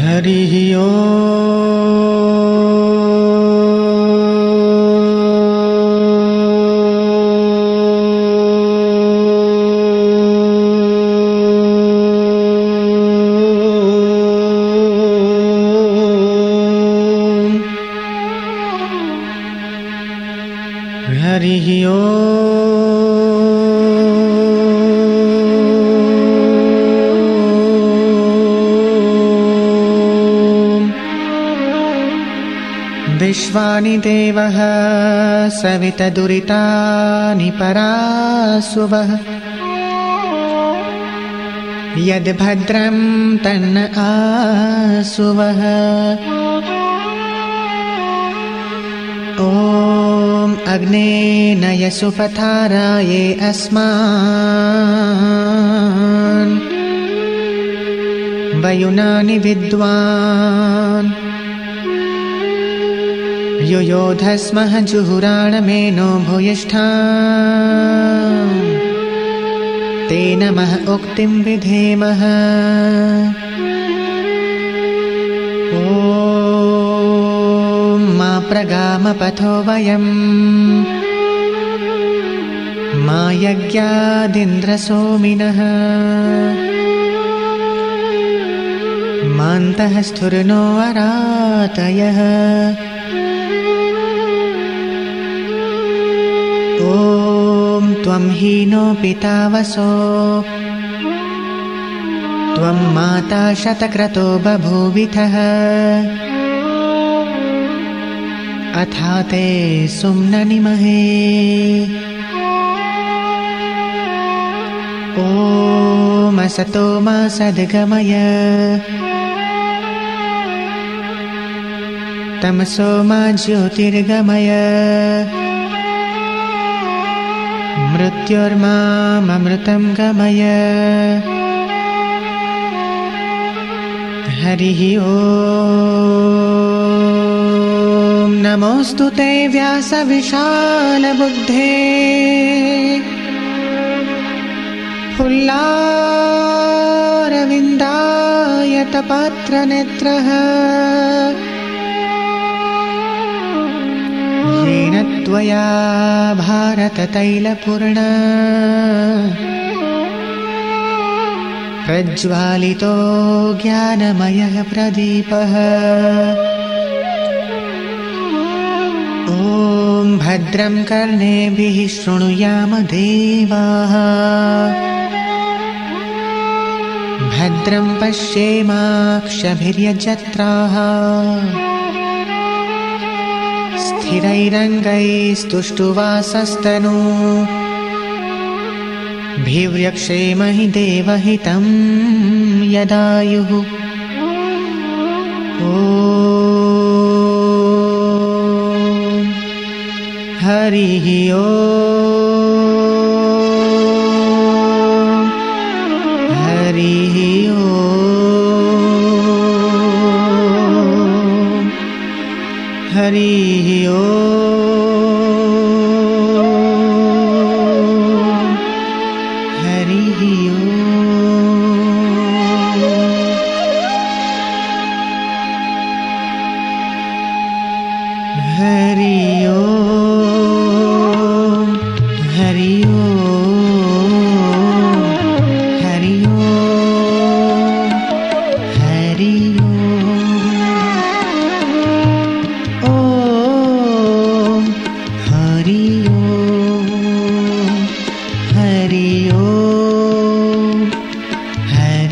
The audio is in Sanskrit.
हरिः ओ हरिः ओ विश्वानि देवः सवितदुरितानि परासुवः। यद्भद्रं तन्न आसुवः। ॐ अग्ने नयसुपथाराये अस्मान्। वयुनानि विद्वान् युयोधस्मः जुहुराणमेनो भूयिष्ठा। तेन मह उक्तिं विधेमः। ॐ मा प्रगामपथो वयम्। मा यज्ञादिन्द्रसोमिनः। मान्तः स्थुर्नो अरातयः ॐ त्वं हीनो पितावसो। त्वं माता शतक्रतो बभूविथः। अथा ते सुम्ननिमहे। ॐ मा सद्गमय तमसो मा ज्योतिर्गमय मृत्युर्मामृतं गमय। हरिः ओ नमोऽस्तु ते व्यासविशालबुद्धे। फुल्लारविन्दायतपात्रनेत्रः त्वया भारततैलपूर्ण। प्रज्वालितो ज्ञानमयः प्रदीपः। ॐ भद्रं कर्णेभिः शृणुयाम देवाः। भद्रं पश्येमाक्षभिर्यजत्राः स्थिरैरङ्गैस्तुष्टुवासस्तनु। भिव्यक्षेमहि देवहितं यदायुः। ॐ हरिः ओ हरिः ओ। हरिः ओ।